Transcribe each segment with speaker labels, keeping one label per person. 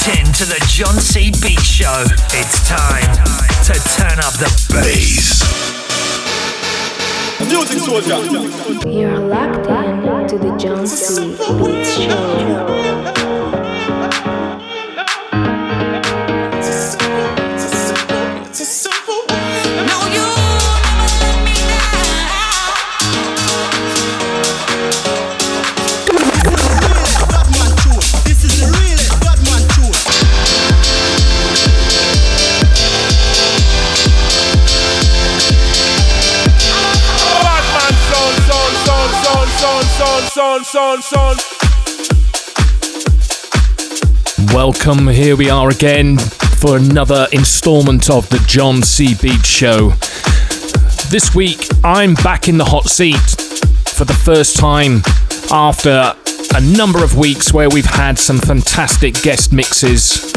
Speaker 1: locked in to the John C. Beat Show. It's time to turn up the bass.
Speaker 2: You're locked in to the John C. Beats Show.
Speaker 3: Welcome, here we are again for another installment of the John C. Beat Show. This week, I'm back in the hot seat for the first time after a number of weeks where we've had some fantastic guest mixes.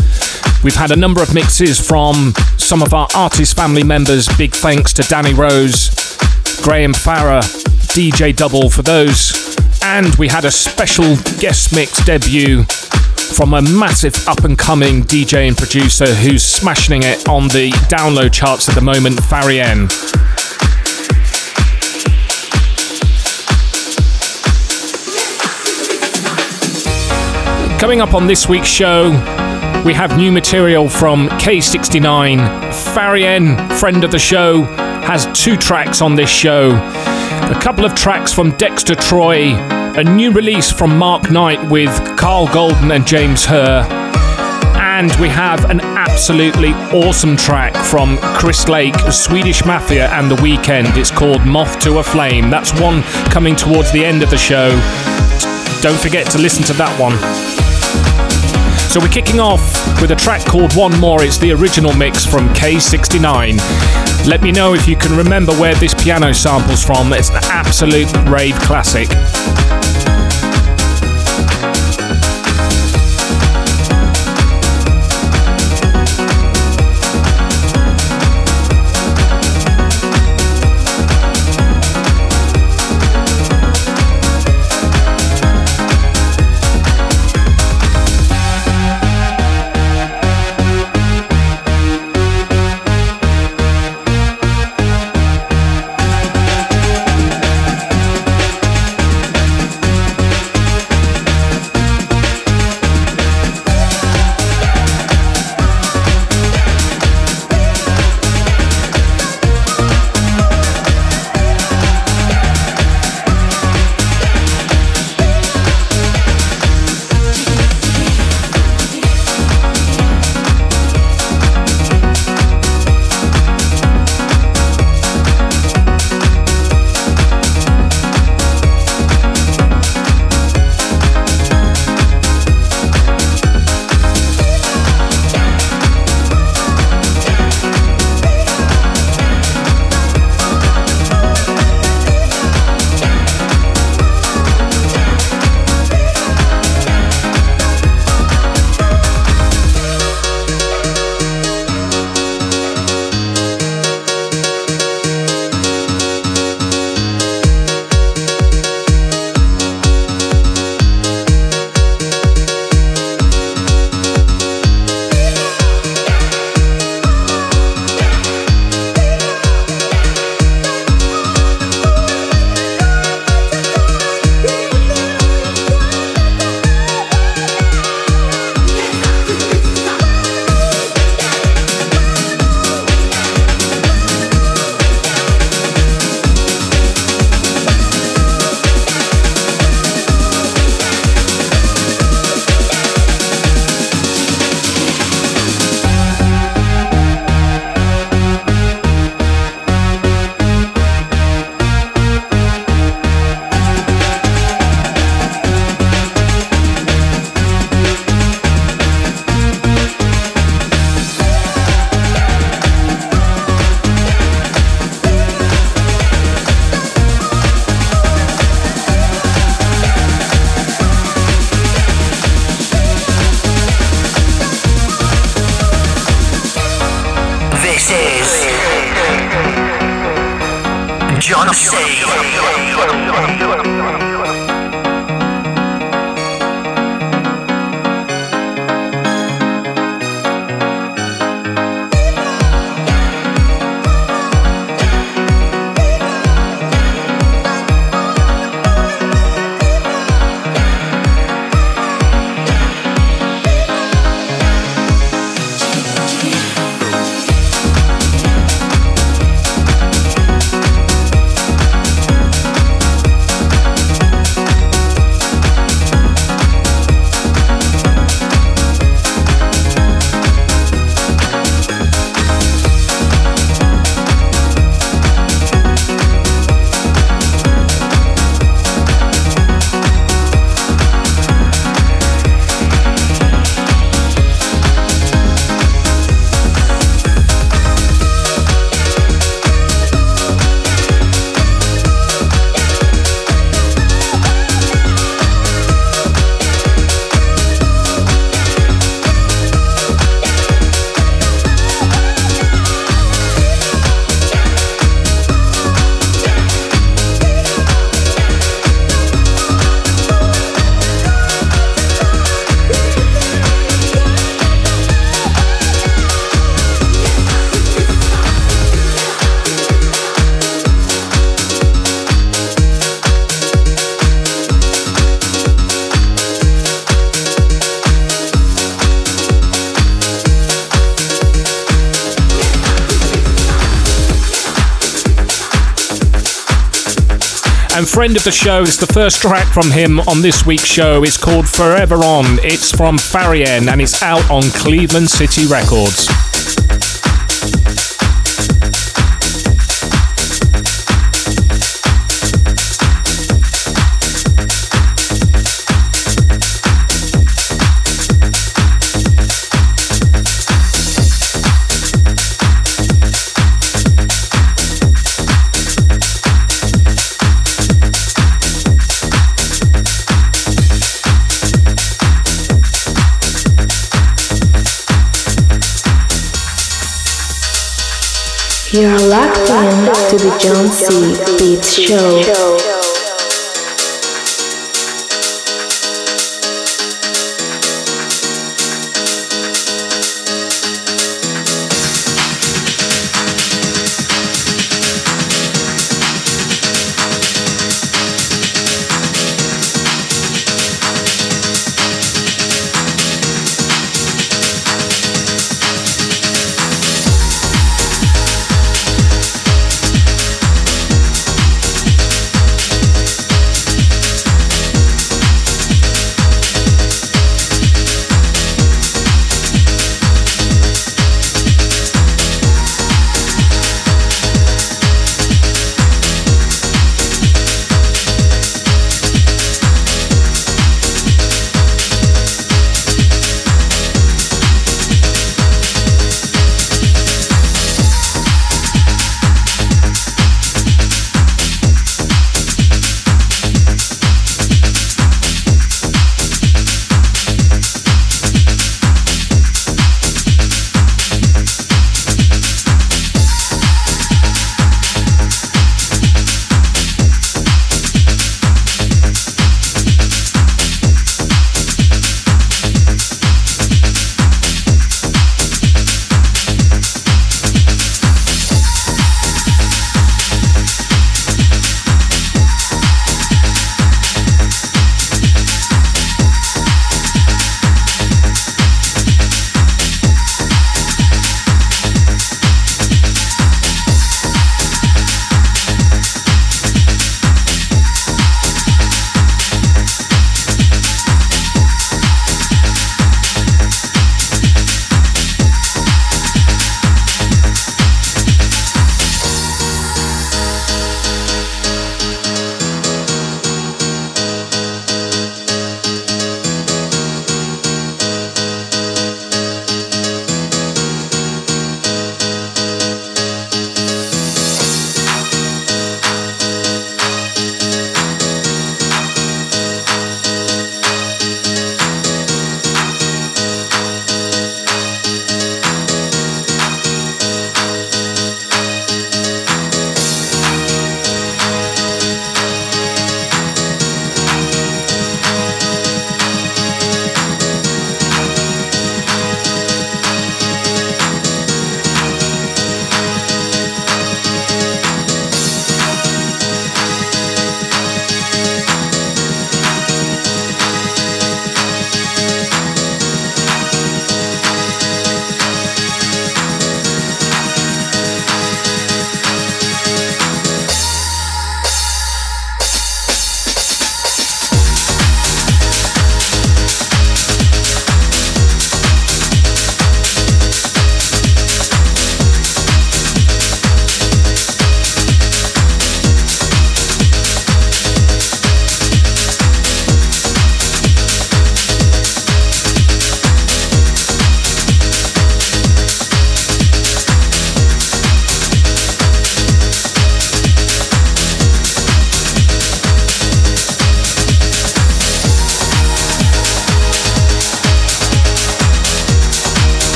Speaker 3: We've had a number of mixes from some of our artist family members. Big thanks to Danny Rose, Graham Farrar, DJ Double for those and we had a special guest mix debut from a massive up and coming DJ and producer who's smashing it on the download charts at the moment, Farien. Coming up on this week's show, we have new material from K69. Farien, friend of the show, has two tracks on this show. A couple of tracks from Dexter Troy, a new release from Mark Knight with Carl Golden and James Hurr. And we have an absolutely awesome track from Chris Lake, Swedish Mafia, and The Weeknd. It's called Moth to a Flame. That's one coming towards the end of the show. Don't forget to listen to that one. So we're kicking off with a track called One More. It's the original mix from K69. Let me know if you can remember where this piano sample's from. It's an absolute rave classic. Friend of the show is the first track from him on this week's show. It's called Forever On. It's from Farien and it's out on Cleveland City Records.
Speaker 2: John C. Beats Show.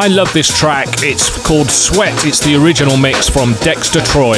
Speaker 3: I love this track. It's called Sweat. It's the original mix from Dexter Troy.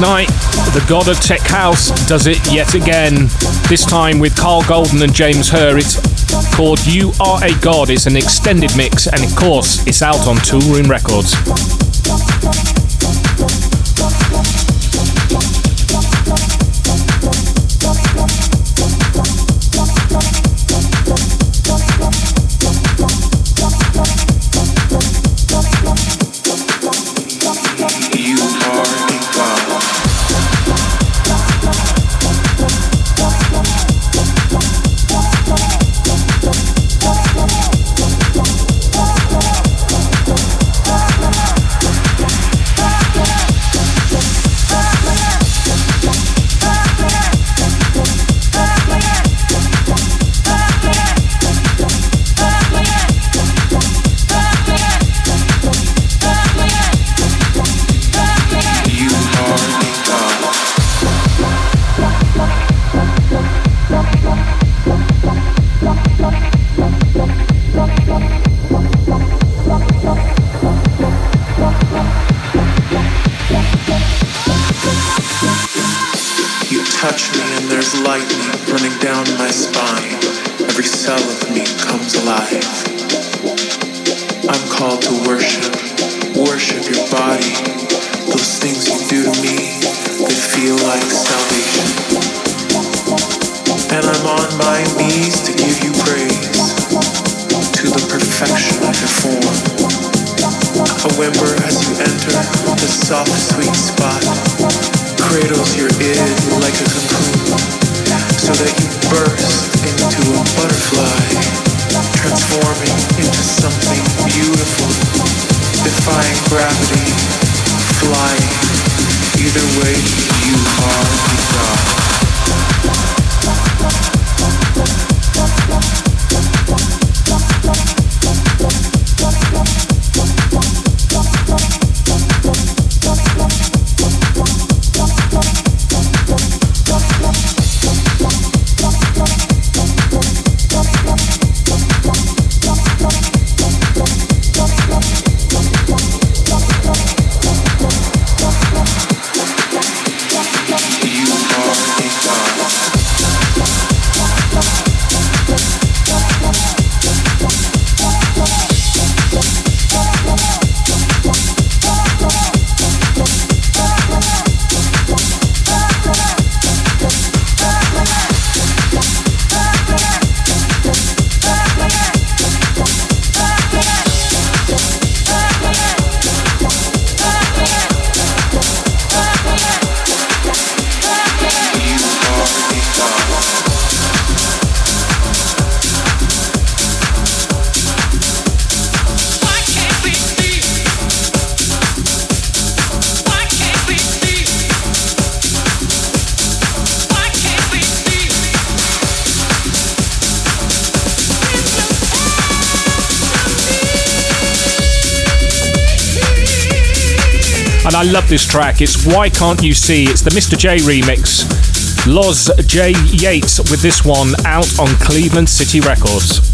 Speaker 3: Knight, the god of tech house, does it yet again. This time with Carl Golden and James Hurr. It's called You Are a God. It's an extended mix, and of course, it's out on
Speaker 4: Tool Room Records. and I
Speaker 3: love this track. It's Why Can't You See? It's the Mr. J remix. Loz J. Yates with this one out on Cleveland City Records.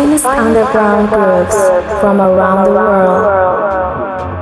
Speaker 2: Finest underground groups from around the world.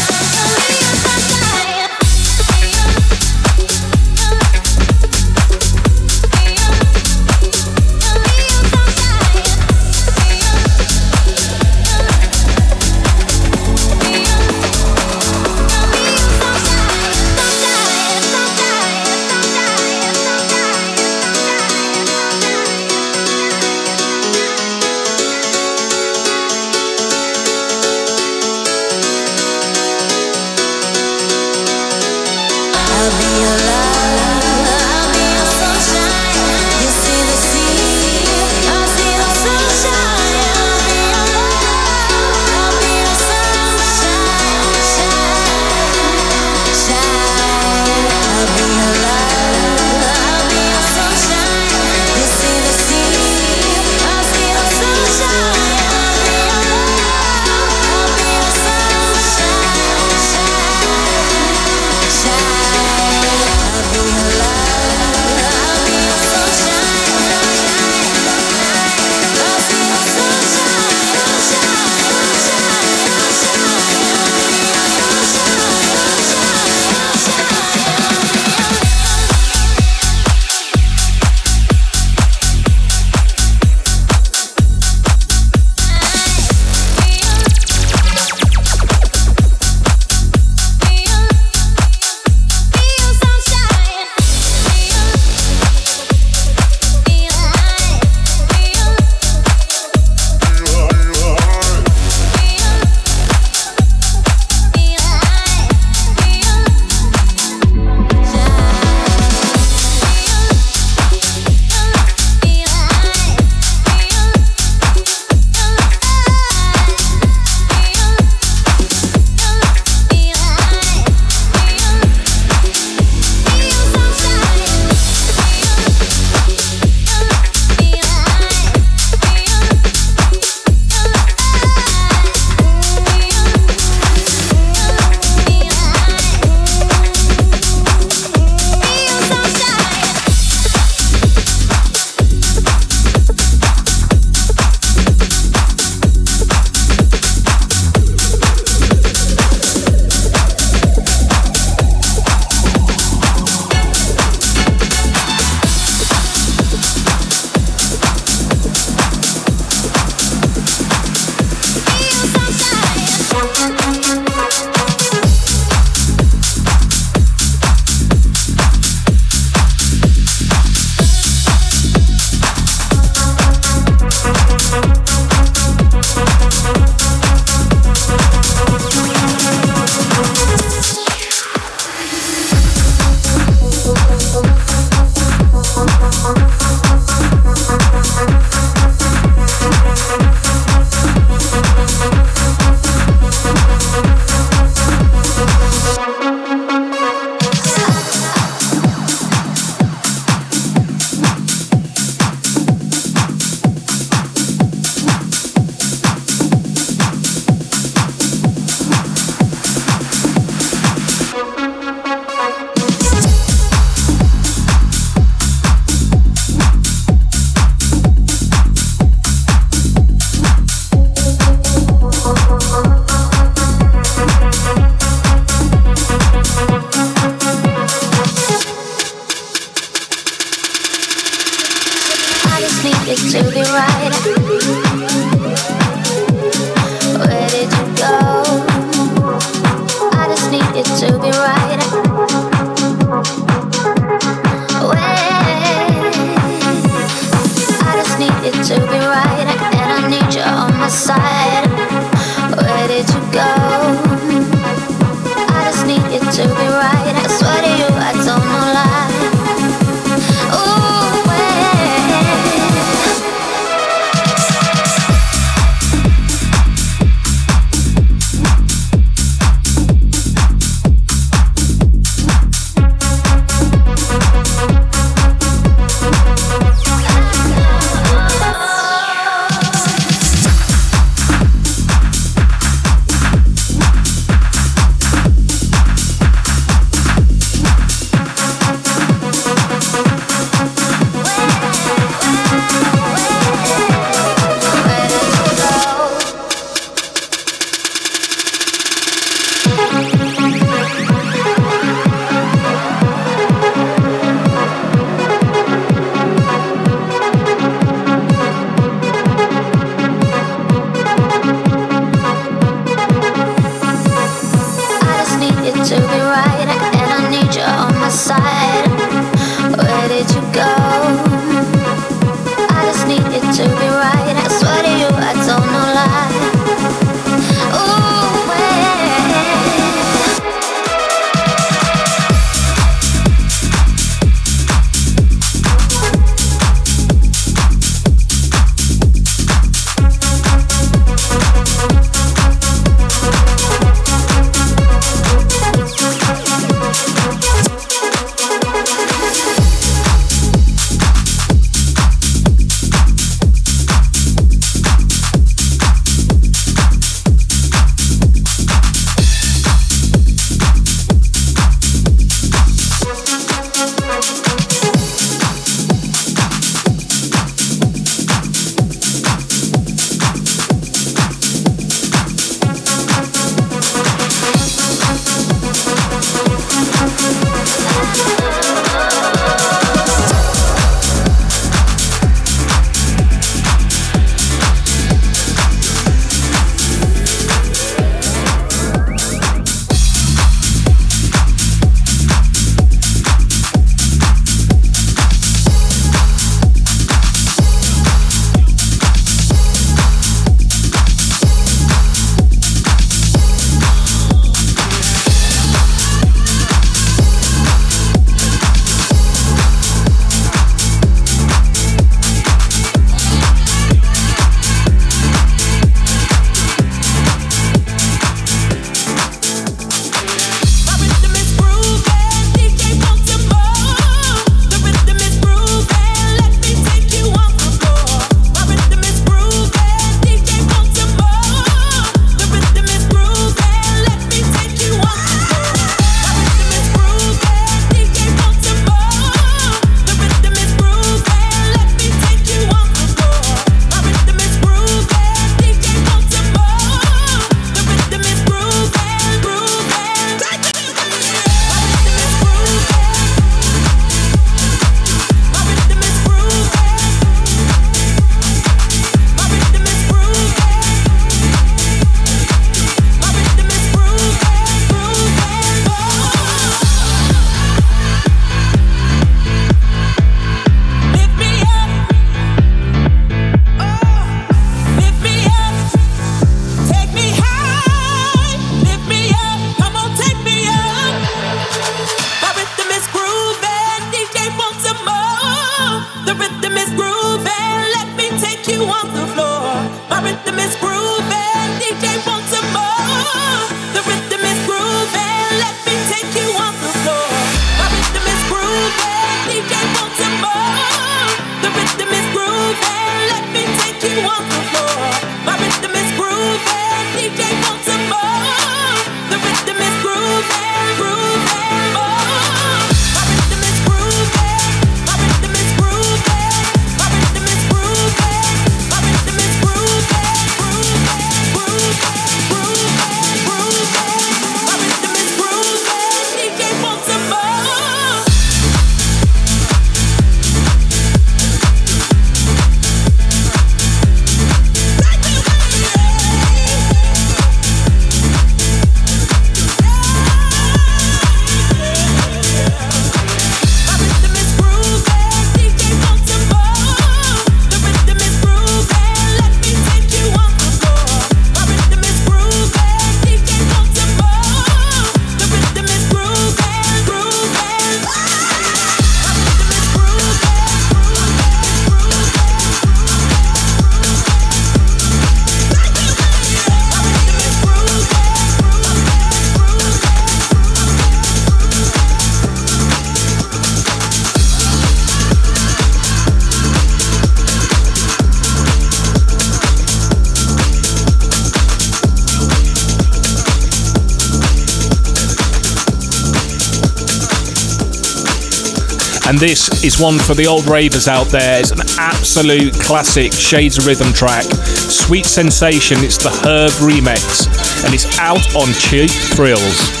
Speaker 5: This is one for the old ravers out there. It's an absolute classic Shades of Rhythm track. Sweet Sensation. It's the Hurr remix. And it's out on Cheap Thrills.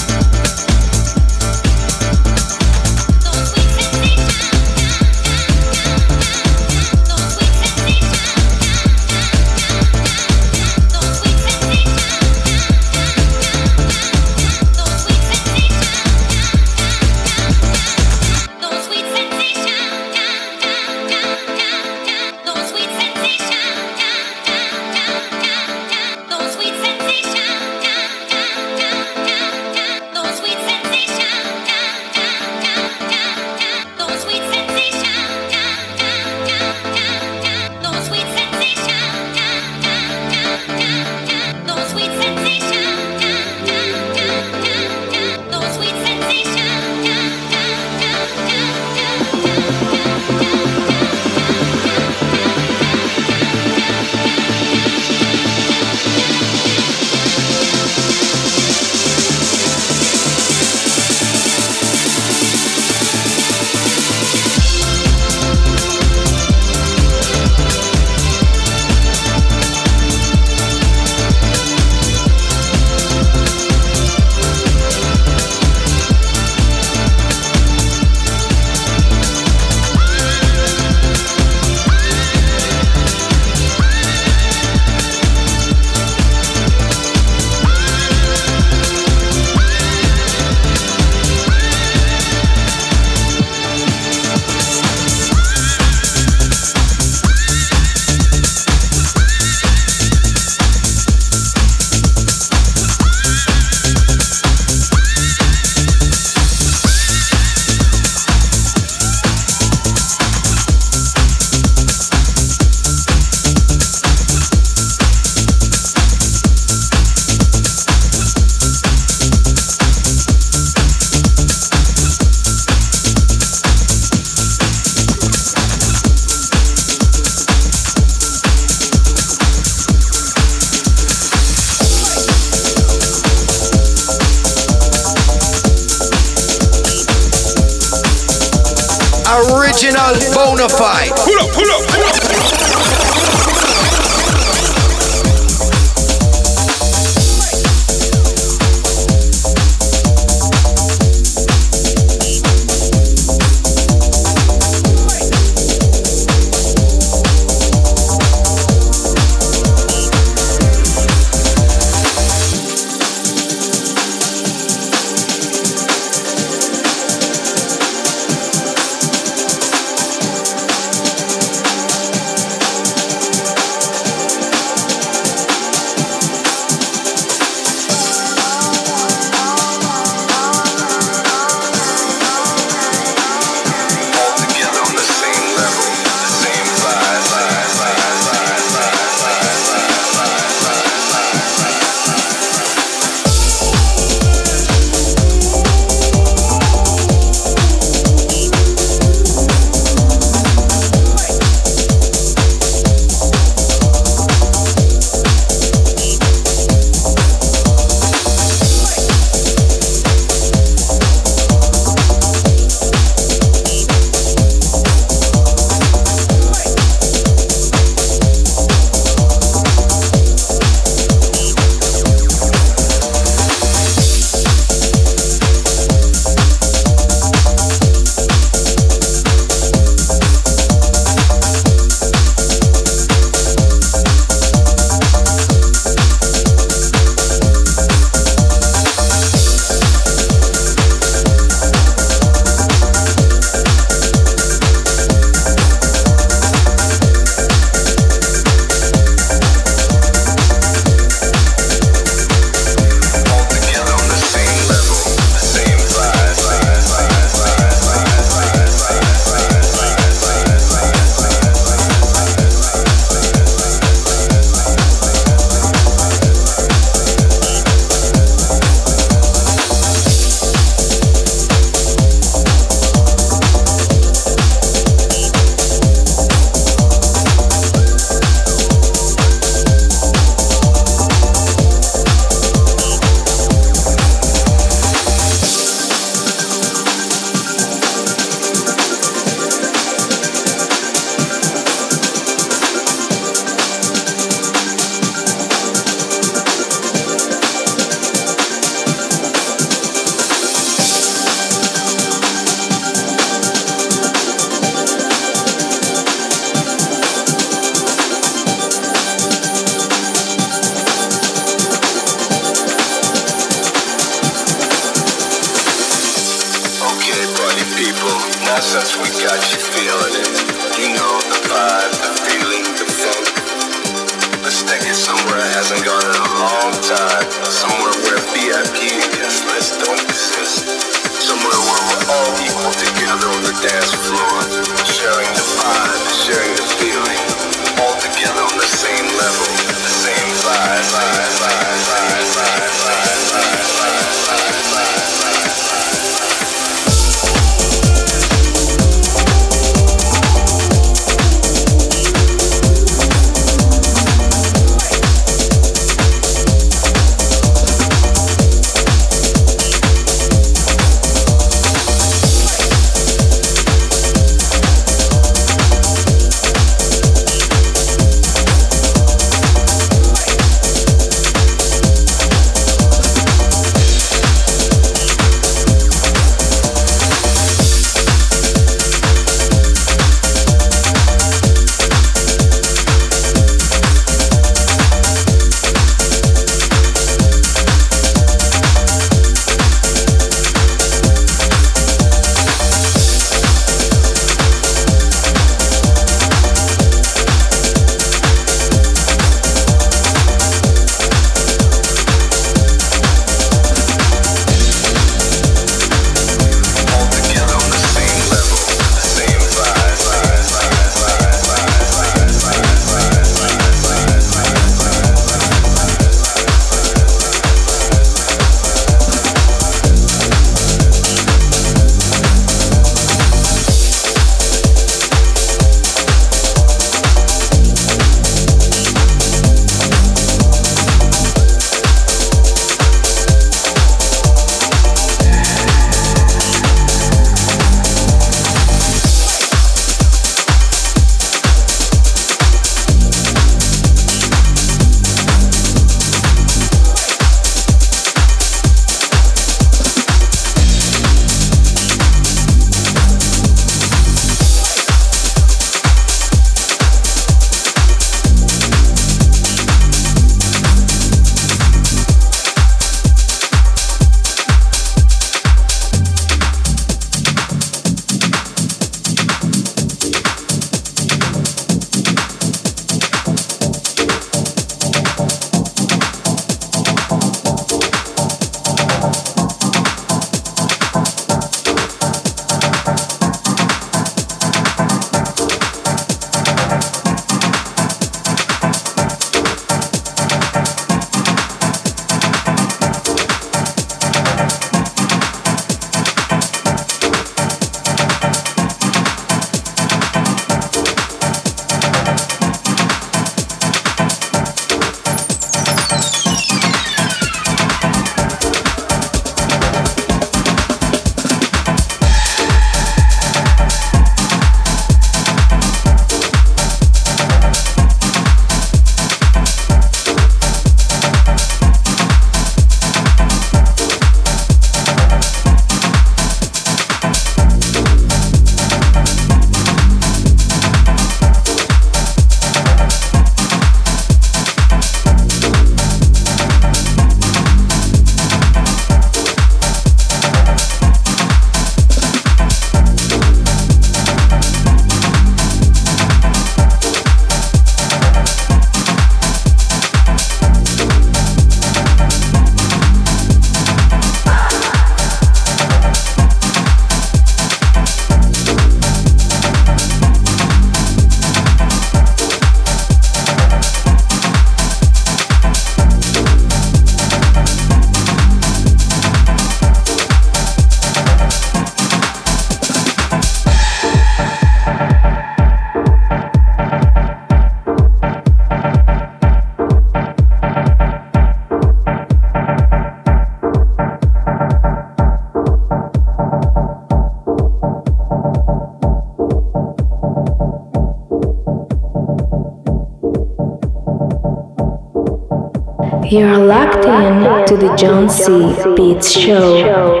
Speaker 2: You're locked in to the John C. Beats Show.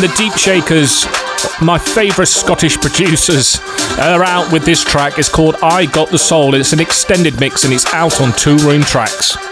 Speaker 6: And the Deep Shakers, my favourite Scottish producers, are out with this track. It's called I Got the Soul. It's an extended mix and it's out on Toolroom Tracks.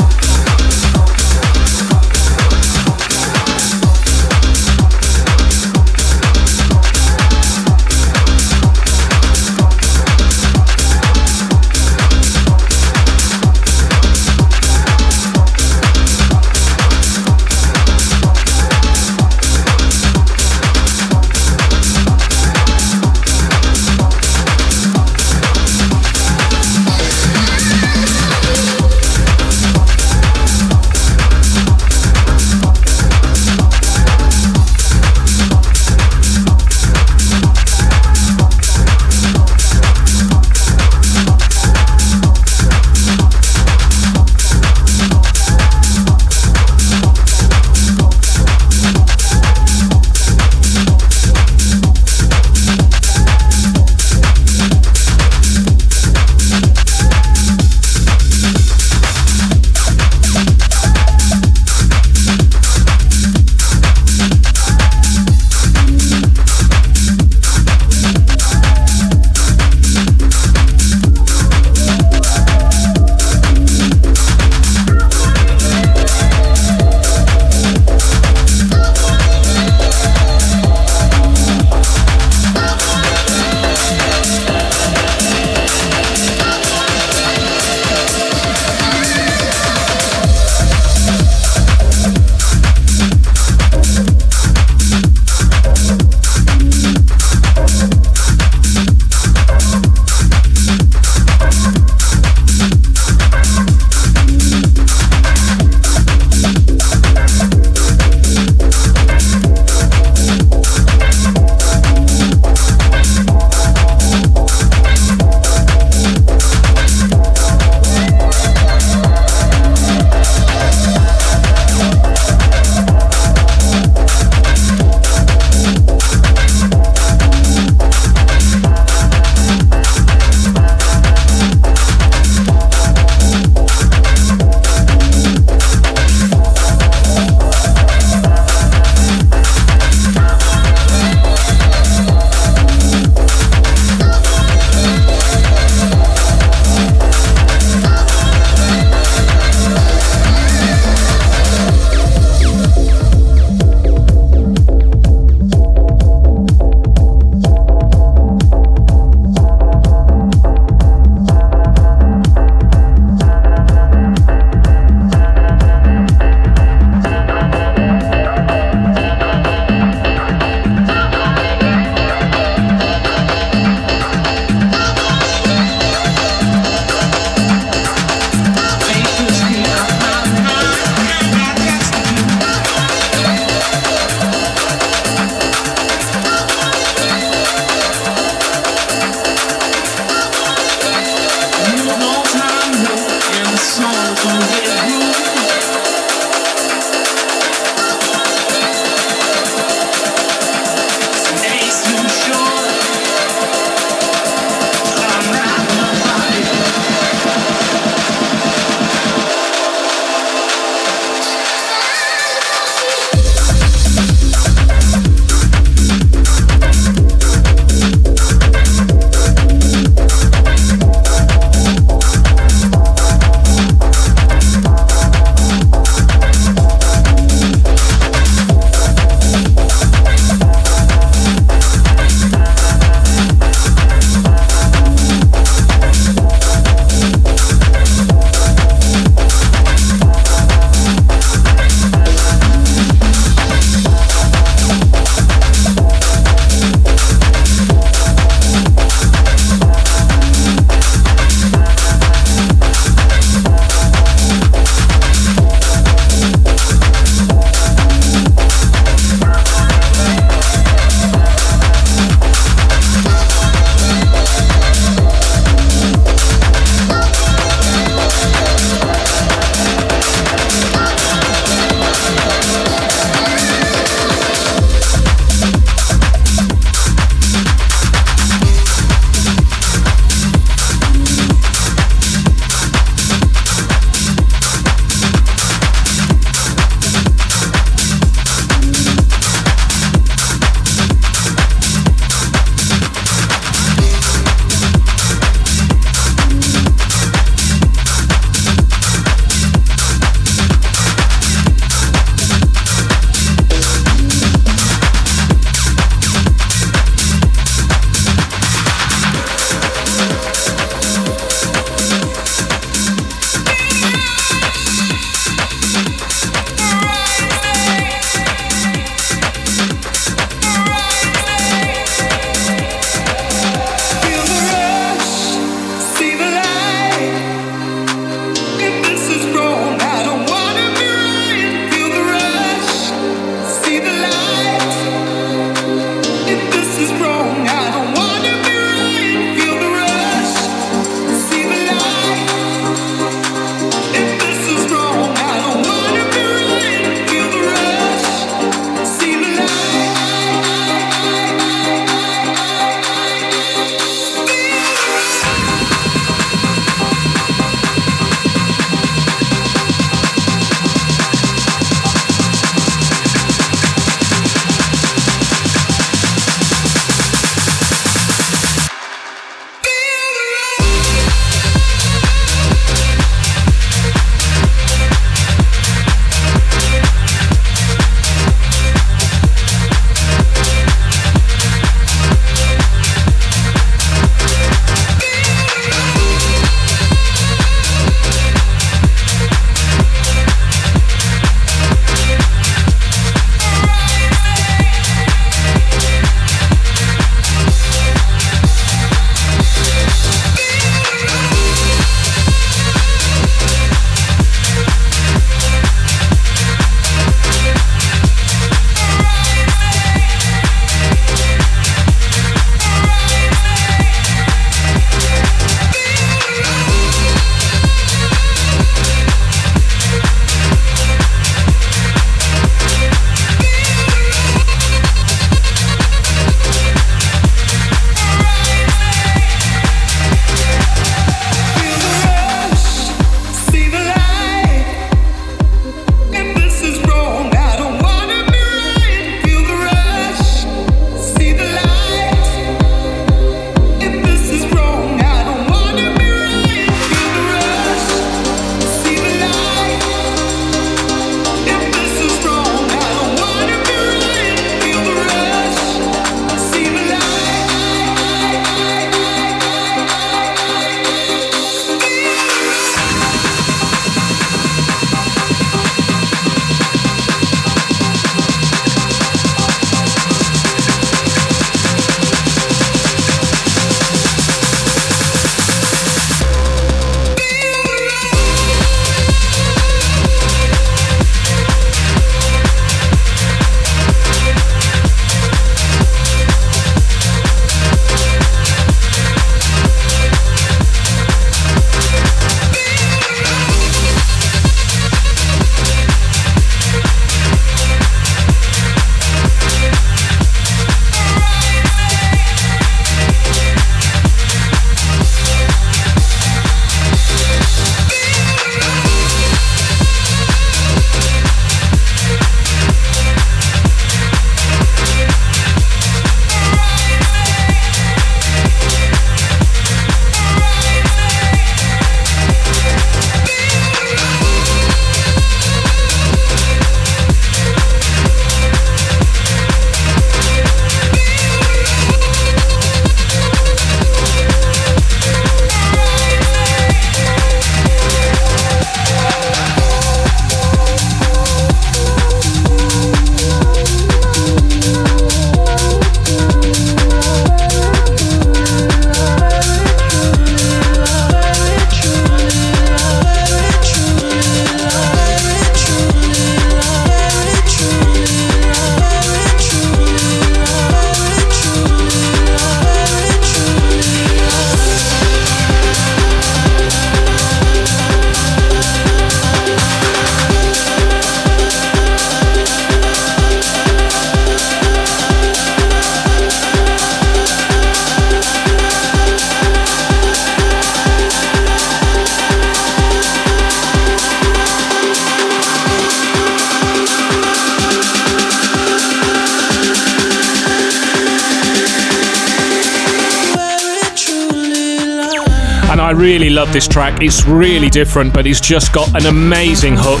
Speaker 7: It's really different, but it's just got an amazing hook.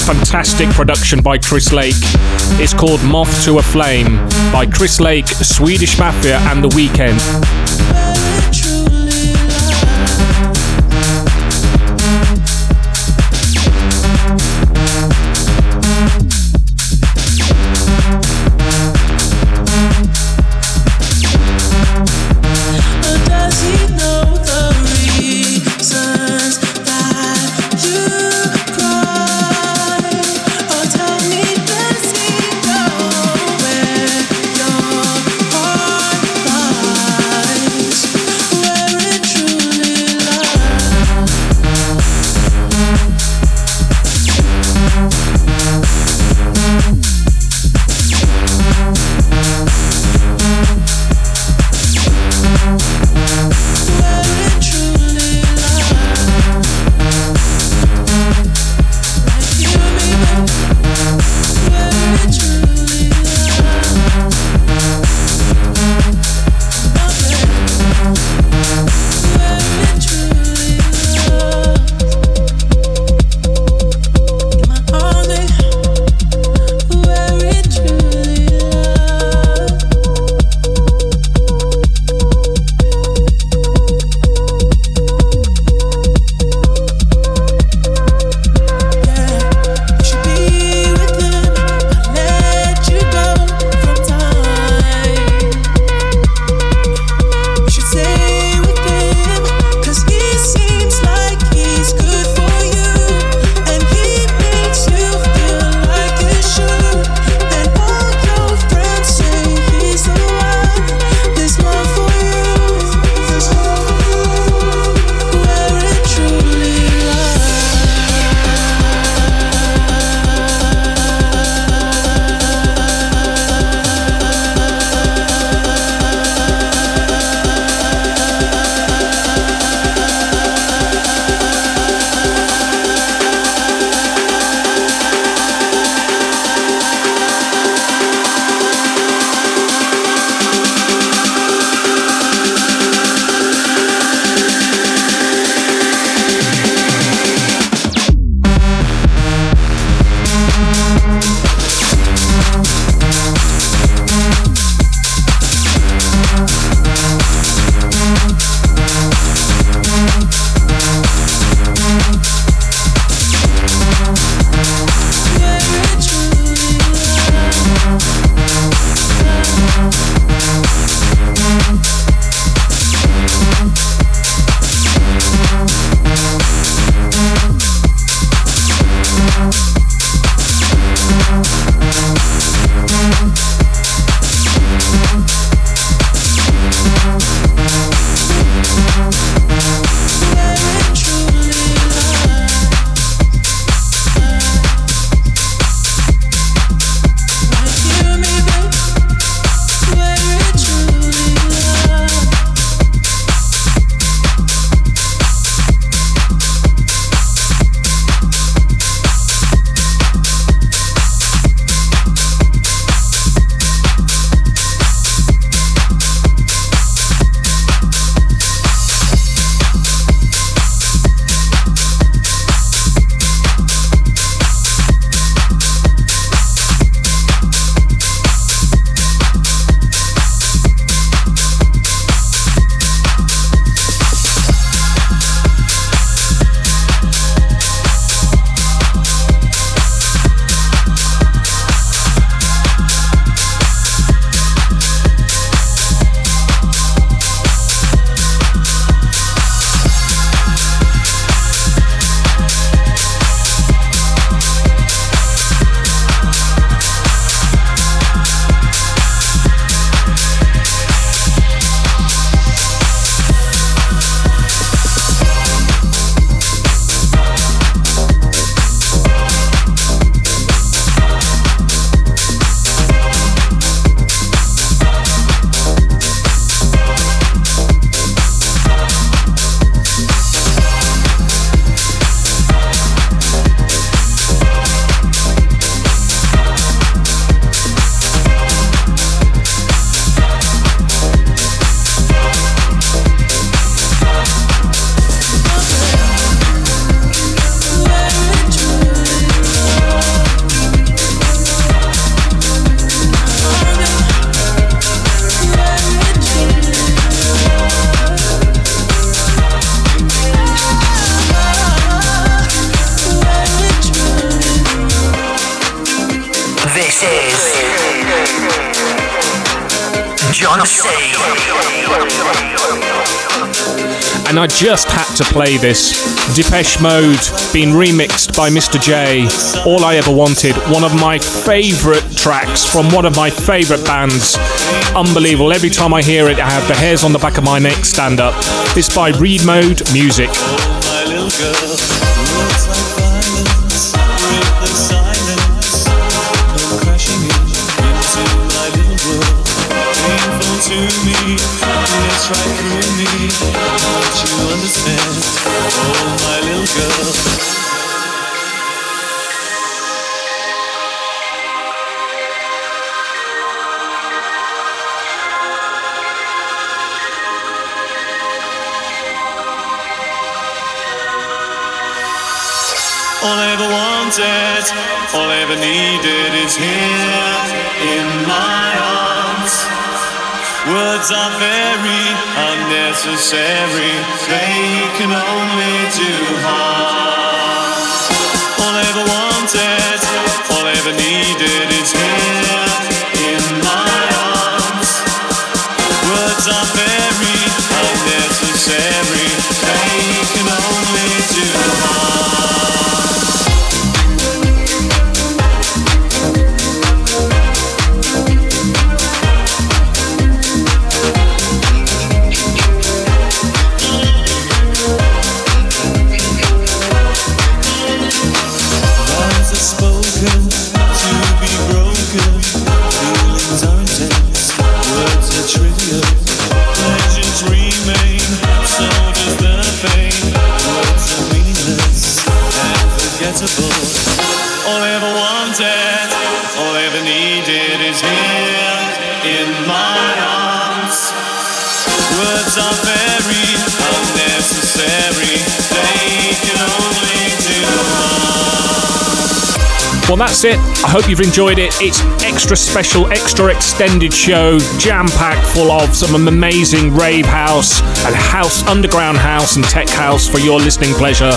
Speaker 7: Fantastic production by Chris Lake. It's called Moth to a Flame by Chris Lake, Swedish Mafia, and The Weeknd.
Speaker 3: Just had to play this. Depeche Mode being remixed by Mr. J. All I Ever Wanted. One of my favourite tracks from one of my favourite bands. Unbelievable. Every time I hear it, I have the hairs on the back of my neck stand up. This by Read Mode Music.
Speaker 8: Oh. All I ever wanted, all I ever needed is here in my. Words are very unnecessary, they can only do harm. All I ever wanted, all I ever needed
Speaker 3: Well, that's it. I hope you've enjoyed it. It's extra special, extra extended show, jam packed full of some amazing rave house and house, underground house and tech house for your listening pleasure.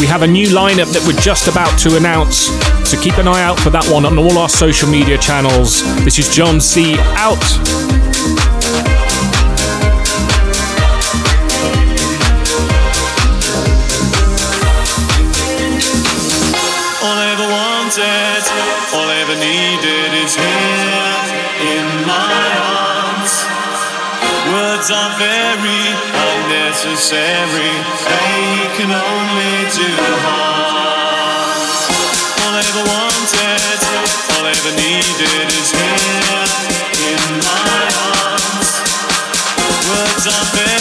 Speaker 3: We have a new lineup that we're just about to announce, so keep an eye out for that one on all our social media channels. This is John C. out.
Speaker 8: wanted, all I ever needed is here in my arms. Words are very unnecessary, they can only do harm. All I ever wanted, all I ever needed is here in my arms. Words are very